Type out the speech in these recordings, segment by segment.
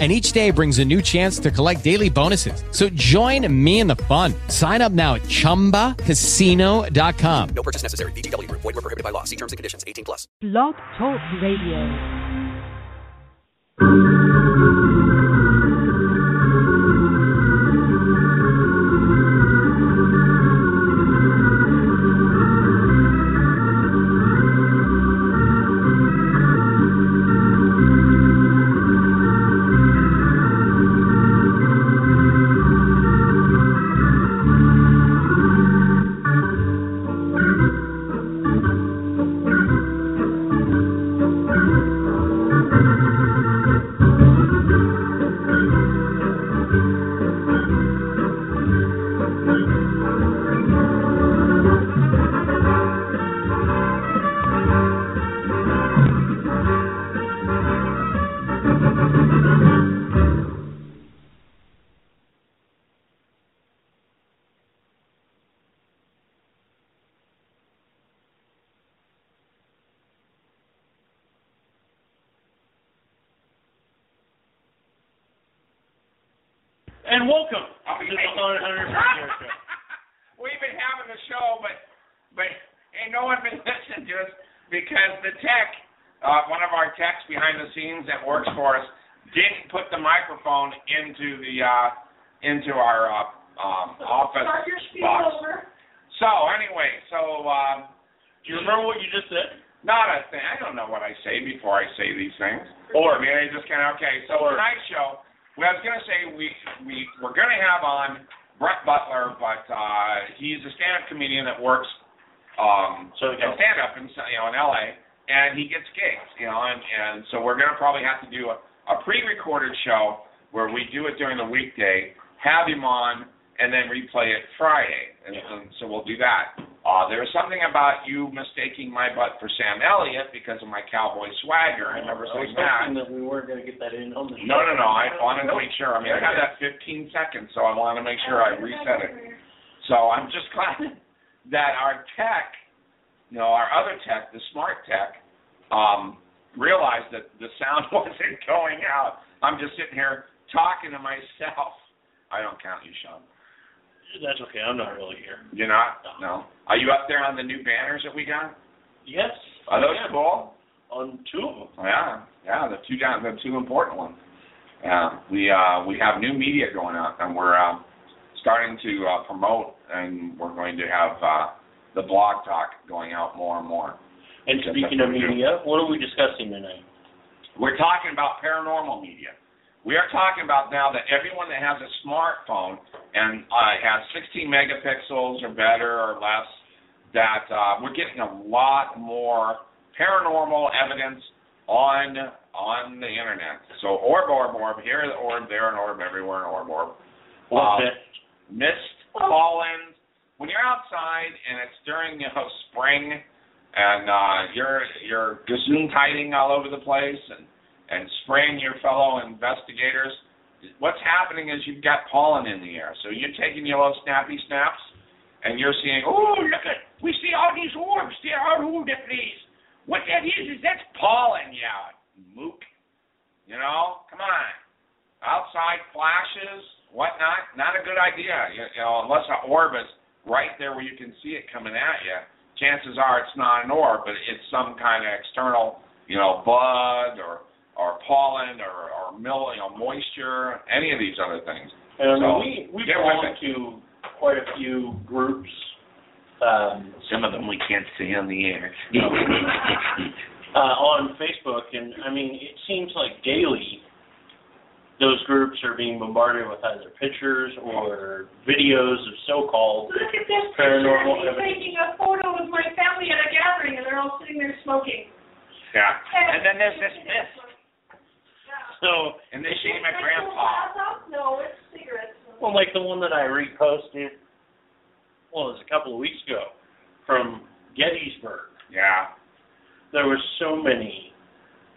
And each day brings a new chance to collect daily bonuses. So join me in the fun. Sign up now at chumbacasino.com. No purchase necessary. VGW Group. Void were prohibited by law. See terms and conditions. 18 plus. Blog Talk Radio. Been having the show, but but ain't no one been listening to us because the tech, uh, one of our techs behind the scenes that works for us, didn't put the microphone into the uh, into our uh, um, office Start your box. over. So anyway, so um, Do you remember what you just said? not a thing. I don't know what I say before I say these things. Or I mean, I just kind of okay. So Or- tonight's show, well, I was gonna say we we we're gonna have on Brett Butler, but uh, he's a stand-up comedian that works um So, in stand-up in you know in LA, and he gets gigs, you know, and and so we're gonna probably have to do a, a pre-recorded show where we do it during the weekday, have him on, and then replay it Friday, and, and so we'll do that. Uh, there was something about you mistaking my butt for Sam Elliott because of my cowboy swagger. I remember I was saying that. that we weren't going to get that in on the show. No, no, no. I wanted to make sure. I mean, I had that 15 seconds, so I wanted to make sure I reset it. So I'm just glad that our tech, you know, our other tech, the smart tech, um, realized that the sound wasn't going out. I'm just sitting here talking to myself. I don't count you, Sean. That's okay. I'm not really here. You're not? No. Are you up there on the new banners that we got? Yes. Are those yeah. cool? On two of them. Yeah, yeah, the two down, the two important ones. Yeah, we uh, we have new media going out, and we're uh, starting to uh, promote, and we're going to have uh, the blog talk going out more and more. And speaking of what we do. media, what are we discussing tonight? We're talking about paranormal media. We are talking about now that everyone that has a smartphone and uh, has 16 megapixels or better or less, that uh, we're getting a lot more paranormal evidence on on the internet. So orb, orb, orb. Here an orb, there an orb, everywhere an orb, orb. What's Um, mist, pollen. When you're outside and it's during you know spring, and uh, you're you're gesundheiding all over the place and and spraying your fellow investigators, what's happening is you've got pollen in the air. So you're taking your little snappy snaps, and you're seeing, oh look at we see all these orbs. There are who that please. What that is is that's pollen, yeah, mook. You know, come on. Outside flashes, whatnot, not a good idea. You, you know, unless an orb is right there where you can see it coming at you. Chances are it's not an orb, but it's some kind of external, you know, bug or or pollen or or mill, you know, moisture, any of these other things. And So, we we get belong to quite a few groups. Um, Some of them we can't see on the air. uh, on Facebook, and I mean, it seems like daily those groups are being bombarded with either pictures or videos of so-called Look at this Paranormal picture. He's evidence. taking a photo with my family at a gathering, and they're all sitting there smoking. yeah. And then there's this mist. So. And they see my grandpa. No, it's cigarettes. Well, like the one that I reposted, well, it was a couple of weeks ago from Gettysburg. Yeah. there were so many,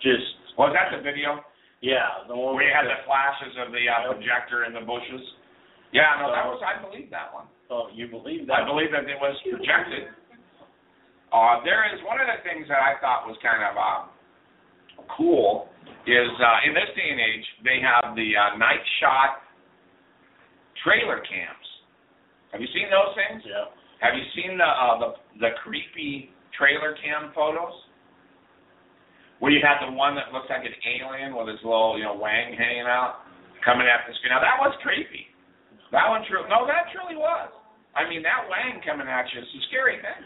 just Was that the video yeah, the one where you had the flashes of the uh, projector in the bushes? Yeah, no, that was I believe that one. Oh, you believe that? I that? believe that it was projected. Uh, there is one of the things that I thought was kind of uh, cool is uh, in this day and age they have the uh, night shot trailer cams. Have you seen those things? Yeah. Have you seen the uh, the the creepy trailer cam photos? Where you had the one that looks like an alien with his little you know wang hanging out, coming at the screen. Now that was creepy. That one true. No, that truly was. I mean, that wang coming at you is a scary thing.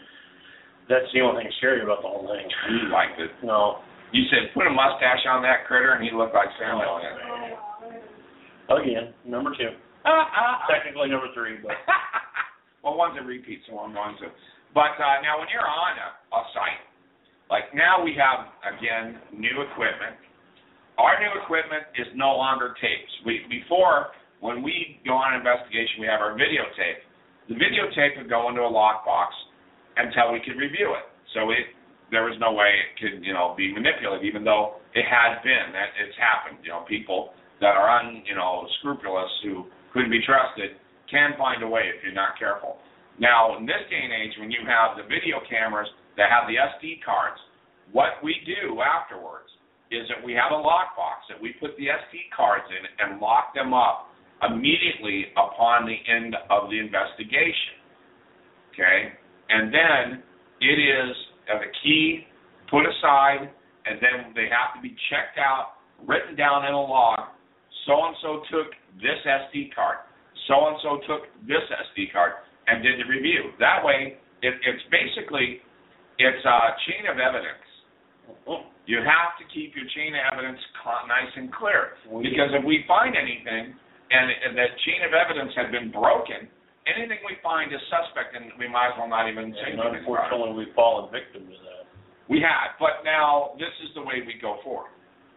That's the only thing scary about the whole thing. You liked it. No. You said put a mustache on that critter and he looked like Sam Elliott. Again, number two. Technically number three, but well, one's a repeat, so I'm going to. But uh, now, when you're on a, a site, like now we have again new equipment. Our new equipment is no longer tapes. We before when we go on an investigation, we have our videotape. The videotape would go into a lockbox until we could review it. So it there was no way it could you know be manipulated, even though it has been that it's happened. You know, people that are un you know scrupulous who couldn't be trusted can find a way if you're not careful. Now, in this day and age, when you have the video cameras that have the SD cards, what we do afterwards is that we have a lockbox that we put the SD cards in and lock them up immediately upon the end of the investigation. Okay? And then it is uh, the key put aside, and then they have to be checked out, written down in a log. So and so took this SD card. So and so took this SD card and did the review. That way, it, it's basically it's a chain of evidence. You have to keep your chain of evidence nice and clear because if we find anything and, and that chain of evidence had been broken, anything we find is suspect, and we might as well not even say and anything about it. unfortunately we've fallen victim to that. We have, but now this is the way we go forward.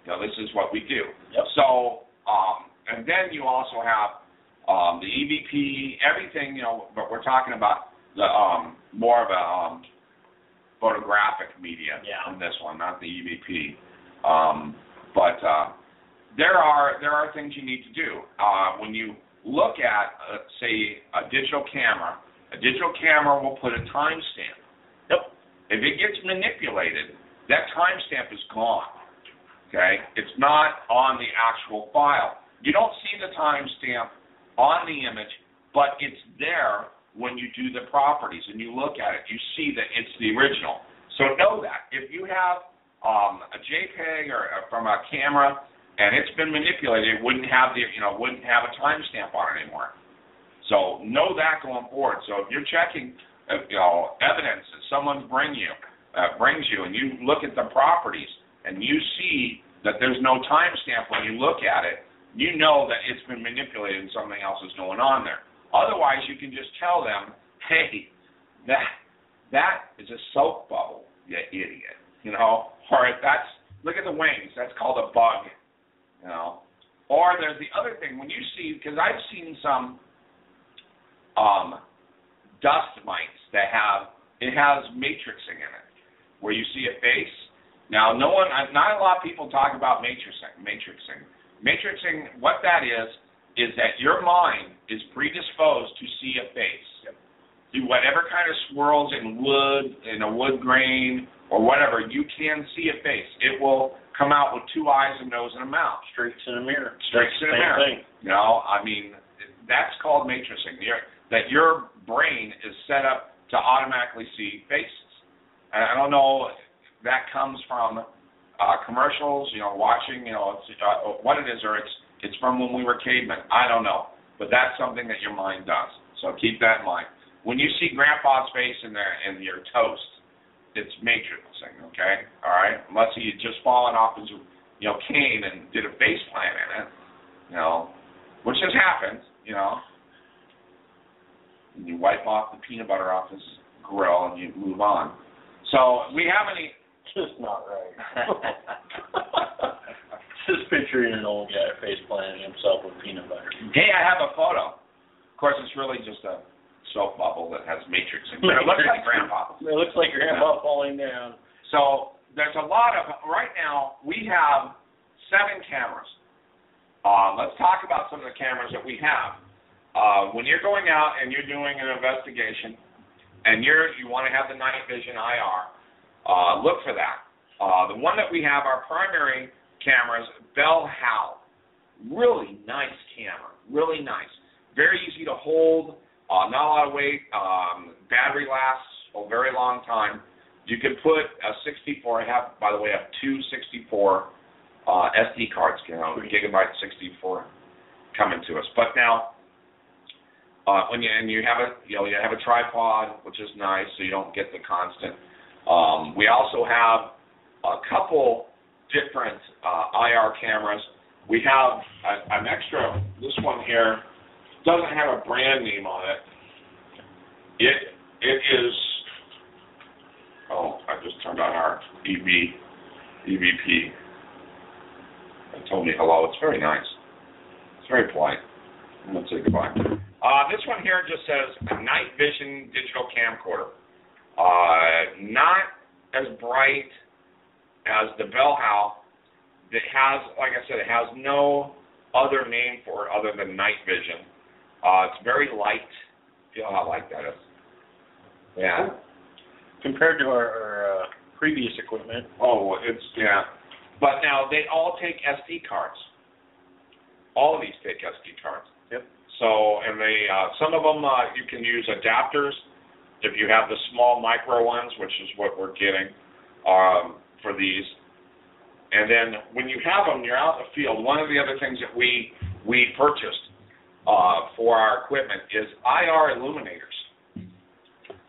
You know, this is what we do. Yep. So, um, and then you also have um, the EVP, everything. You know, but we're talking about the um, more of a um, photographic media Yeah. in this one, not the EVP. Um, but uh, there are there are things you need to do uh, when you look at, uh, say, a digital camera. A digital camera will put a timestamp. Yep. If it gets manipulated, that timestamp is gone. Okay? It's not on the actual file. You don't see the timestamp on the image, but it's there when you do the properties and you look at it. You see that it's the original. So know that. If you have um, a JPEG or uh, from a camera and it's been manipulated, it wouldn't have the you know wouldn't have a timestamp on it anymore. So know that going forward. So if you're checking uh, you know evidence that someone bring you uh, brings you and you look at the properties and you see that there's no timestamp when you look at it, you know that it's been manipulated and something else is going on there. Otherwise, you can just tell them, "Hey, that that is a soap bubble, you idiot." You know, or that's look at the wings. That's called a bug. You know, or there's the other thing when you see because I've seen some um, dust mites that have it has matrixing in it, where you see a face. Now, no one, not a lot of people talk about matrixing. Matrixing, matrixing. What that is is that your mind is predisposed to see a face. Through whatever kind of swirls in wood, in a wood grain, or whatever, you can see a face. It will come out with two eyes, a nose, and a mouth. Streaks in a mirror. In a Same mirror. thing. You know, I mean, that's called matrixing. That your brain is set up to automatically see faces. And I don't know if that comes from uh, commercials, you know, watching, you know, it's, uh, what it is, or it's it's from when we were cavemen. I don't know, but that's something that your mind does. So keep that in mind. When you see Grandpa's face in there in your toast, it's matrixing. Okay, all right. Unless he had just fallen off his, you know, cane and did a face plant in it, you know, which has happened, you know. And you wipe off the peanut butter off his grill and you move on. So we have any Just not right. Just picturing an old guy face planting himself with peanut butter. Hey, I have a photo. Of course, it's really just a soap bubble that has matrix in it. It looks like Grandpa. It looks like grandpa falling down. So there's a lot of right now. We have seven cameras. Uh, let's talk about some of the cameras that we have. Uh, when you're going out and you're doing an investigation, and you're you want to have the night vision IR, uh, look for that. Uh, the one that we have, our primary cameras, Bell+Howell. Really nice camera. Really nice. Very easy to hold. Uh, not a lot of weight. Um, battery lasts a very long time. You can put a 64. I have, by the way, I have two 64 uh, SD cards, you know, gigabyte 64 coming to us. But now, uh, when you and you have a you know you have a tripod, which is nice, so you don't get the constant. Um, we also have a couple different uh, IR cameras. We have a, an extra. This one here doesn't have a brand name on it. It it is. Oh, I just turned on our EV EVP. It told me hello. It's very nice. It's very polite. I'm gonna say goodbye. Uh, this one here just says night vision digital camcorder. Uh, not as bright as the Bell+Howell. That has, like I said, it has no other name for it other than night vision. Uh, it's very light. Feel how light that is. Yeah. Compared to our, our uh, previous equipment, Oh, it's yeah. But now they all take SD cards. All of these take SD cards. Yep. So and they uh, some of them uh, you can use adapters if you have the small micro ones, which is what we're getting um, for these. And then when you have them, you're out in the field. One of the other things that we we purchased uh, for our equipment is IR illuminators.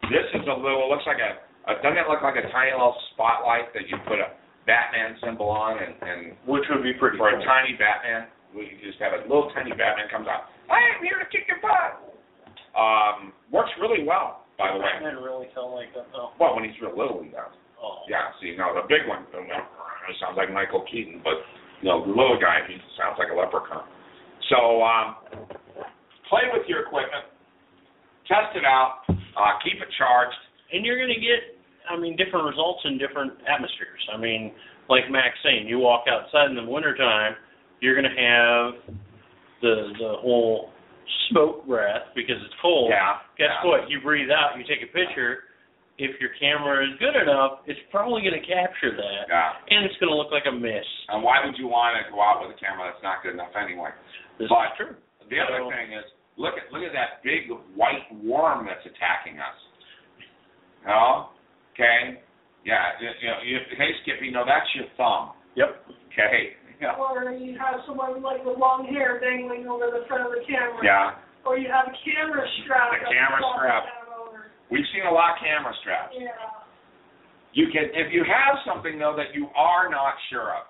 This is a little looks like a, a doesn't it look like a tiny little spotlight that you put a Batman symbol on and, and which would be pretty for cool. a tiny Batman. We just have a little tiny Batman comes out. I am here to kick your butt. Um, works really well, by the way. Batman really sound like that though. Well, when he's real little, he does. Oh. Yeah. See, now the big one uh, it sounds like Michael Keaton, but you know, the little guy he sounds like a leprechaun. So um, play with your equipment, test it out, uh, keep it charged. And you're going to get, I mean, different results in different atmospheres. I mean, like Max saying, you walk outside in the wintertime, you're going to have the the whole smoke breath because it's cold. Yeah. Guess yeah. what? You breathe out, you take a picture. If your camera is good enough, it's probably going to capture that, Yeah. and it's going to look like a mist. And why would you want to go out with a camera that's not good enough anyway? This But- is true. The other So- thing is, look at look at that big white worm that's attacking us. No, okay, yeah, you, you know, you, hey Skippy, no, that's your thumb. Yep. Okay, yeah, Or you have someone like with long hair dangling over the front of the camera. yeah. Or you have a camera strap. The camera strap. We've seen a lot of camera straps. Yeah. You can, if you have something though that you are not sure of,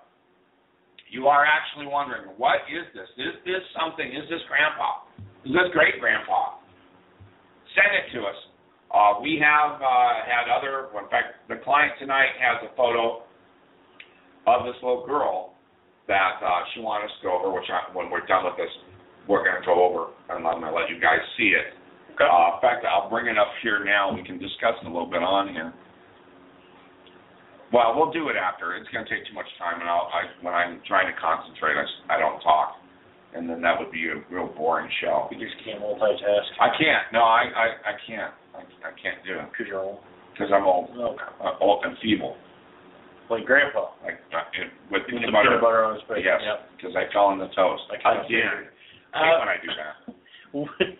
you are actually wondering, what is this? Is this something? Is this grandpa? This great grandpa? Send it to us. Uh, we have uh, had other, in fact, the client tonight has a photo of this little girl that uh, she wanted us to go over, which I, when we're done with this, we're going to go over and I'm going to let you guys see it. Okay. Uh, in fact, I'll bring it up here now. We can discuss it a little bit on here. Well, we'll do it after. It's going to take too much time, and I'll, I, when I'm trying to concentrate, I, I don't talk, and then that would be a real boring show. You just can't multitask I can't. No, I, I, I can't. I, I can't do it because you're old. because I'm old, Okay. uh, old and feeble. Like Grandpa. Like uh, it, with With peanut the butter. peanut butter on his face. Yes, Yep. because I fell in the toast. I kinda Again. I hate Uh, when I do that.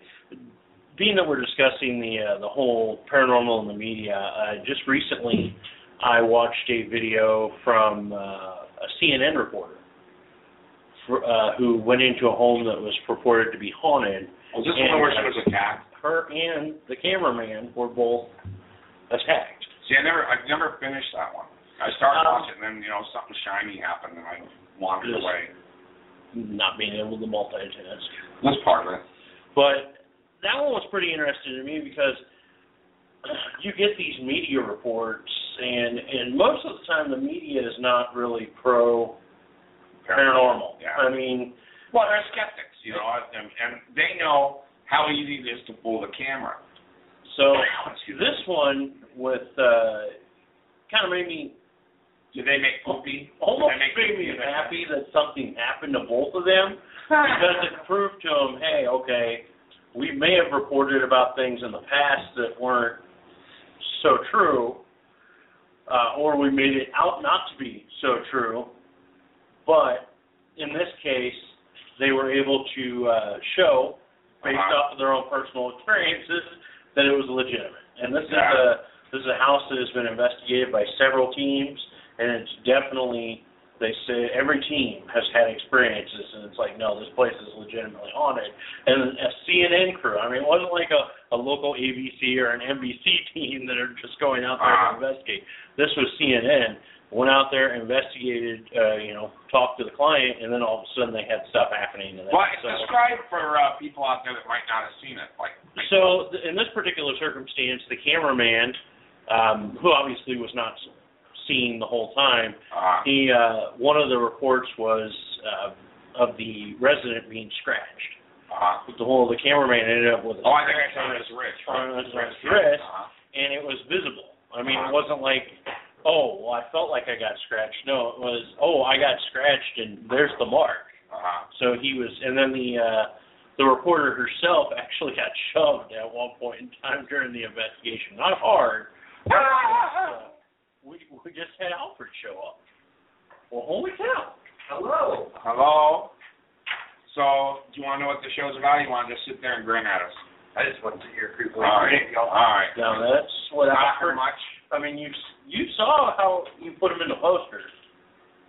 being that we're discussing the uh, the whole paranormal in the media, uh, just recently I watched a video from uh, a CNN reporter for, uh, who went into a home that was purported to be haunted. Was this And, one where she was attacked? Her and the cameraman were both attacked. See, I never, I never finished that one. I started Um, watching, and then you know something shiny happened, and I wandered away. Not being able to multitask. That's part of it. But that one was pretty interesting to me because you get these media reports, and and most of the time the media is not really pro paranormal. Yeah. I mean, Well, they're skeptics, you know, and, and they know how easy it is to fool the camera. so this one with uh, kind of made me Did they make poopy? almost make made me in that? happy that something happened to both of them because it proved to them, hey, okay, we may have reported about things in the past that weren't so true, uh, or we made it out not to be so true, but in this case, they were able to uh, show, based Uh-huh. off of their own personal experiences, that it was legitimate. And this Yeah. is a this is a house that has been investigated by several teams, and it's definitely they say every team has had experiences, and it's like no, this place is legitimately haunted. And a CNN crew, I mean, it wasn't like a a local ABC or an NBC team that are just going out there Uh-huh. to investigate. This was CNN went out there, investigated, uh, you know, talked to the client, and then all of a sudden they had stuff happening. And Well, so, describe for uh, people out there that might not have seen it. Like, so th- in this particular circumstance, the cameraman, um, who obviously was not seen the whole time, uh, he uh, one of the reports was uh, of the resident being scratched. uh, The whole the cameraman ended up with a oh, I think I saw it as his Rich. wrist, Uh-huh. and it was visible. I mean, Uh-huh. it wasn't like, oh, well, I felt like I got scratched. No, it was, oh, I got scratched, and there's the mark. Uh-huh. So he was, and then the uh, the reporter herself actually got shoved at one point in time during the investigation. Not hard. but, uh, we we just had Alfred show up. Well, holy cow! Hello. Hello. So, do you want to know what the show's about? Or you want to just sit there and grin at us? I just want to hear creepily. All right. All right. Now that's what Not for Alfred. much. I mean, you you saw how you put him in the poster.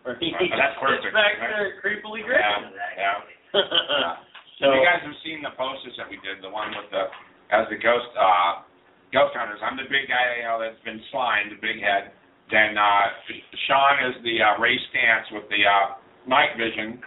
Or he that's perfect. back there creepily Yeah. grinning. Yeah. yeah. so you guys have seen the posters that we did, the one with the as the ghost uh ghost hunters, I'm the big guy, you know, that's been slimed, the big head. Then uh Sean is the uh Ray Stantz with the uh night vision.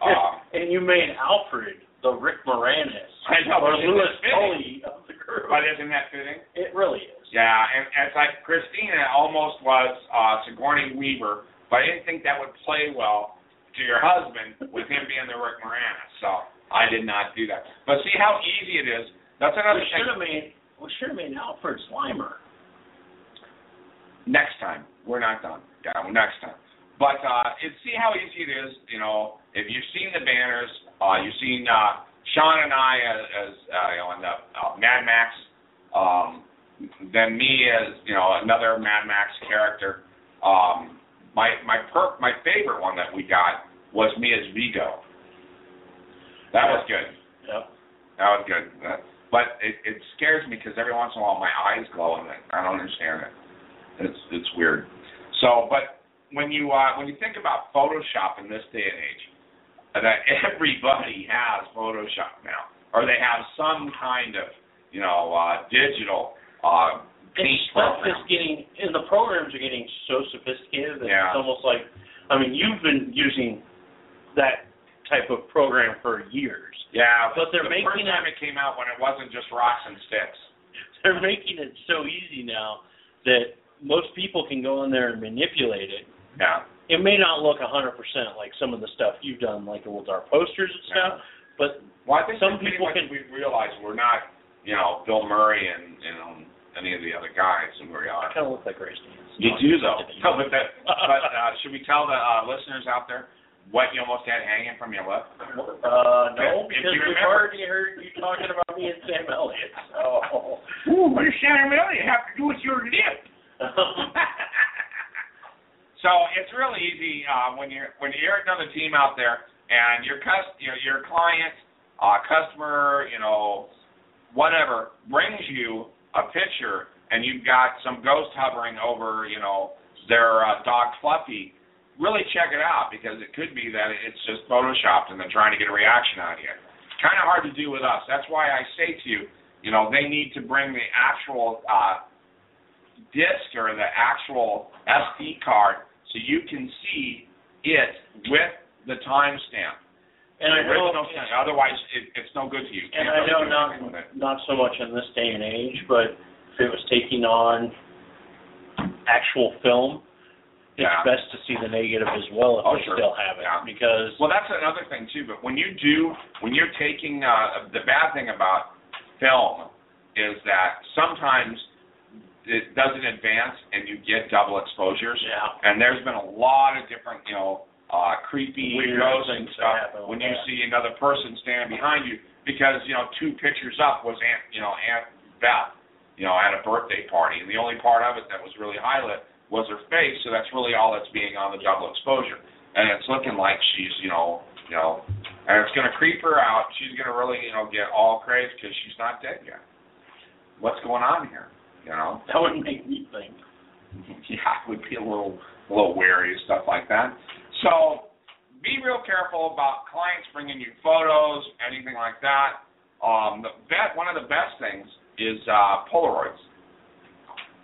Uh and you made Alfred the Rick Moranis I know, or Louis? Tully of the group. but isn't that fitting? It really is. Yeah, and, it's like Christina almost was uh Sigourney Weaver, but I didn't think that would play well to your husband with him being the Rick Moranis. So I did not do that. But see how easy it is. That's another We thing. should have made we should have made Alfred Slimer. next time. We're not done. Yeah, well, next time. But uh it see how easy it is, you know, if you've seen the banners, uh you've seen uh Sean and I as, as uh you know in the uh, Mad Max, then me as, you know, another Mad Max character. Um my my per my favorite one that we got was me as Vigo. That was good. Yep. That was good. But it, it scares me because every once in a while my eyes glow and I don't understand it. It's it's weird. So, but when you uh, when you think about Photoshop in this day and age, uh, that everybody has Photoshop now, or they have some kind of you know uh, digital uh, And stuff program. is getting and the programs are getting so sophisticated that Yeah. it's almost like I mean you've been using that type of program for years. Yeah, But they're the first making time it came out when it wasn't just rocks and sticks. They're making it so easy now that most people can go in there and manipulate it. Yeah. It may not look a 100% like some of the stuff you've done, like with our posters and stuff, but Well, I think Some people can- we realize we're not, you know, Bill Murray and and know any of the other guys who we are. I kind of look like Ray Stantz. You do though. No, but that, but uh, should we tell the uh, listeners out there what you almost had hanging from your lip? Uh, no, If because you we've already heard you talking about me and Sam Elliott. So. Ooh, what does Shannon Elliott have to do with your lip? so it's really easy uh, when you're when you're another team out there and your cus your your client, uh, customer, you know, whatever brings you a picture and you've got some ghost hovering over, you know, their uh, dog Fluffy. Really check it out because it could be that it's just photoshopped and they're trying to get a reaction out of you. Kind of hard to do with us. That's why I say to you, you know, they need to bring the actual uh, disc or the actual SD card so you can see it with the timestamp. And I know, Original stamp. Otherwise, it, it's no good to you. You and I know not anything with it. not so much in this day and age, but if it was taking on actual film, it's Yeah. best to see the negative as well if Oh, they sure. still have it, Yeah. because Well, that's another thing too. But when you do, when you're taking, uh, the bad thing about film is that sometimes it doesn't advance and you get double exposures. Yeah. And there's been a lot of different, you know, uh, creepy Weird and stuff when you that. see another person standing behind you because you know two pictures up was Aunt, you know, Aunt Beth, you know, at a birthday party, and the only part of it that was really highlight was her face, so that's really all that's being on the double exposure, and it's looking like she's, you know, you know, and it's going to creep her out. She's going to really, you know, get all crazy because she's not dead yet. What's going on here? You know. That would make me think. yeah, I would be a little a little wary of stuff like that. So be real careful about clients bringing you photos, anything like that. Um, the bet one of the best things is uh, Polaroids.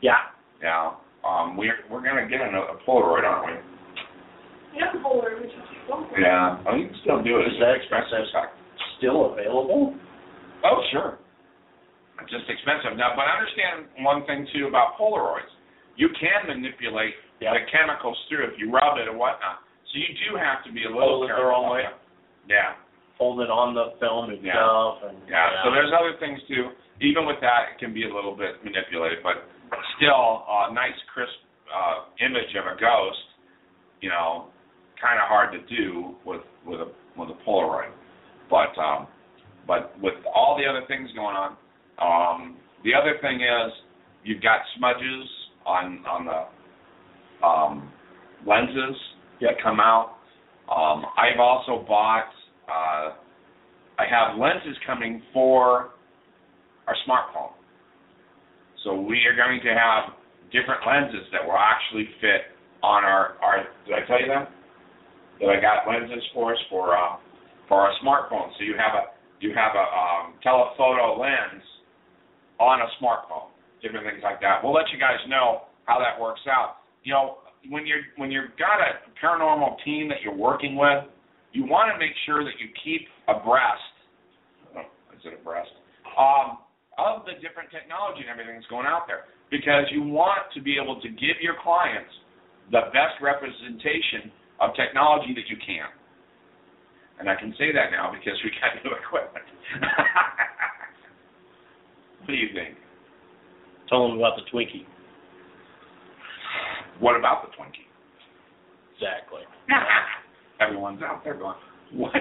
Yeah. Yeah, um, we're we're gonna get a, a Polaroid, aren't we? Yeah, Fuller, which is one. Yeah, oh, you can still do it. Is that expensive? Still available? Oh, sure. It's just expensive. Now, but understand one thing too about Polaroids. You can manipulate Yeah. the chemicals through if you rub it or whatnot. So you do have to be a little Hold it the careful. wrong way? Yeah, Hold it on the film Yeah. itself and yeah. So there's other things too. Even with that, it can be a little bit manipulated, but still, a nice crisp uh, image of a ghost. You know, kind of hard to do with with a with a Polaroid. But um, but with all the other things going on, um, the other thing is you've got smudges on on the um, lenses that come out. Um, I've also bought. Uh, I have lenses coming for our smartphone. So we are going to have different lenses that will actually fit on our our. Did I tell you that? That I got lenses for us for uh, for our smartphone. So you have a you have a um, telephoto lens on a smartphone. Different things like that. We'll let you guys know how that works out. You know, when you're when you've got a paranormal team that you're working with, you want to make sure that you keep abreast. Oh, is it abreast? Um, of the different technology and everything that's going out there, because you want to be able to give your clients the best representation of technology that you can. And I can say that now because we got new equipment. what do you think? Tell them about the Twinkie. What about the Twinkie? Exactly. Everyone's out there going, what?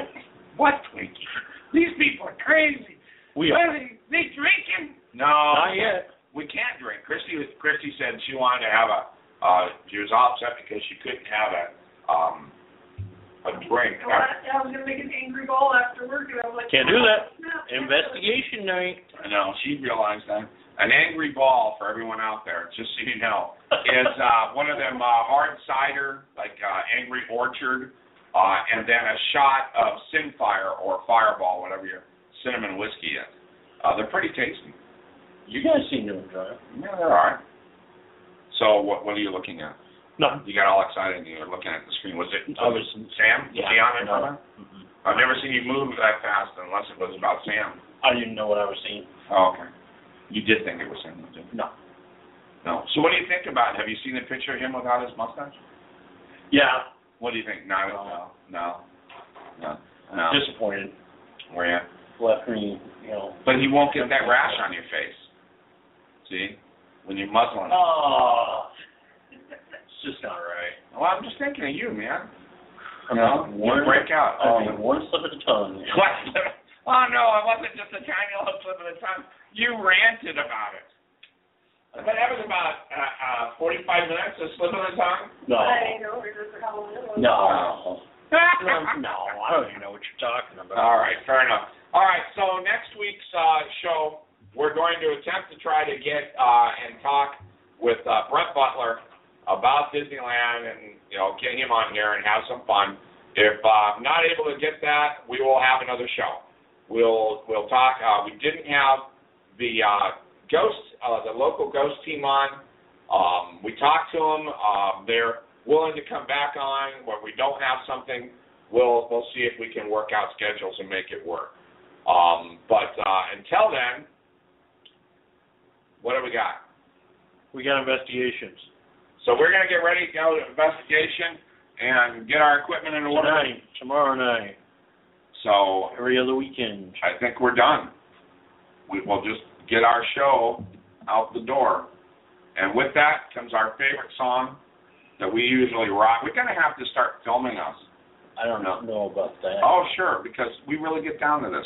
What Twinkie? These people are crazy. We are. are they, they drinking? No, Not yet. we can't drink. Christy, Christy said she wanted to have a. Uh, she was all upset because she couldn't have a um, a drink. Well, I, I was gonna make an angry ball after work, and I was like, Can't do that. No, can't. Investigation night. I know she realized that. An angry ball for everyone out there, just so you know, is uh, one of them uh, hard cider, like uh, Angry Orchard, uh, and then a shot of Sinfire or Fireball, whatever your cinnamon whiskey is. Uh, they're pretty tasty. You guys seem to enjoy it. Yeah, they're all right. So what what are you looking at? No. You got all excited and you were looking at the screen. Was it I was Sam? Yeah. Keon in No. front of you? I've never seen you move that fast unless it was about Sam. I didn't know what I was seeing. Oh, okay. You did think it was Sam, didn't you? No. No. So what do you think about it? Have you seen a picture of him without his mustache? Yeah. What do you think? No, no, no, no, no. Disappointed. Were you? Left me, you know. But he won't get that rash on your face. See, when you're muzzling. Oh. It's just not right. Well, I'm just thinking of you, man. I you one, break out. I mean, one slip of the tongue. What? Oh no, it wasn't just a tiny little slip of the tongue. You ranted about it. But that was about uh, uh, 45 minutes, a slip of the tongue. No. I don't remember how long it was. No. no, I don't even know what you're talking about. All right, fair enough. All right, so next week's uh, show, we're going to attempt to try to get uh, and talk with uh, Brett Butler about Disneyland and you know get him on here and have some fun. If uh, not able to get that, we will have another show. We'll we'll talk. Uh, we didn't have the uh, ghost, uh, the local ghost team on. Um, we talked to them. Um, they're willing to come back on. When we don't have something, we'll we'll see if we can work out schedules and make it work. Um, but uh, until then, what do we got? We got investigations. So we're gonna get ready to go to investigation and get our equipment in order. Tonight, tomorrow night, So every other weekend. I think we're done. We will just get our show out the door And with that comes our favorite song that we usually rock. We're gonna have to start filming us. I don't know, know about that. Oh, sure, because we really get down to this.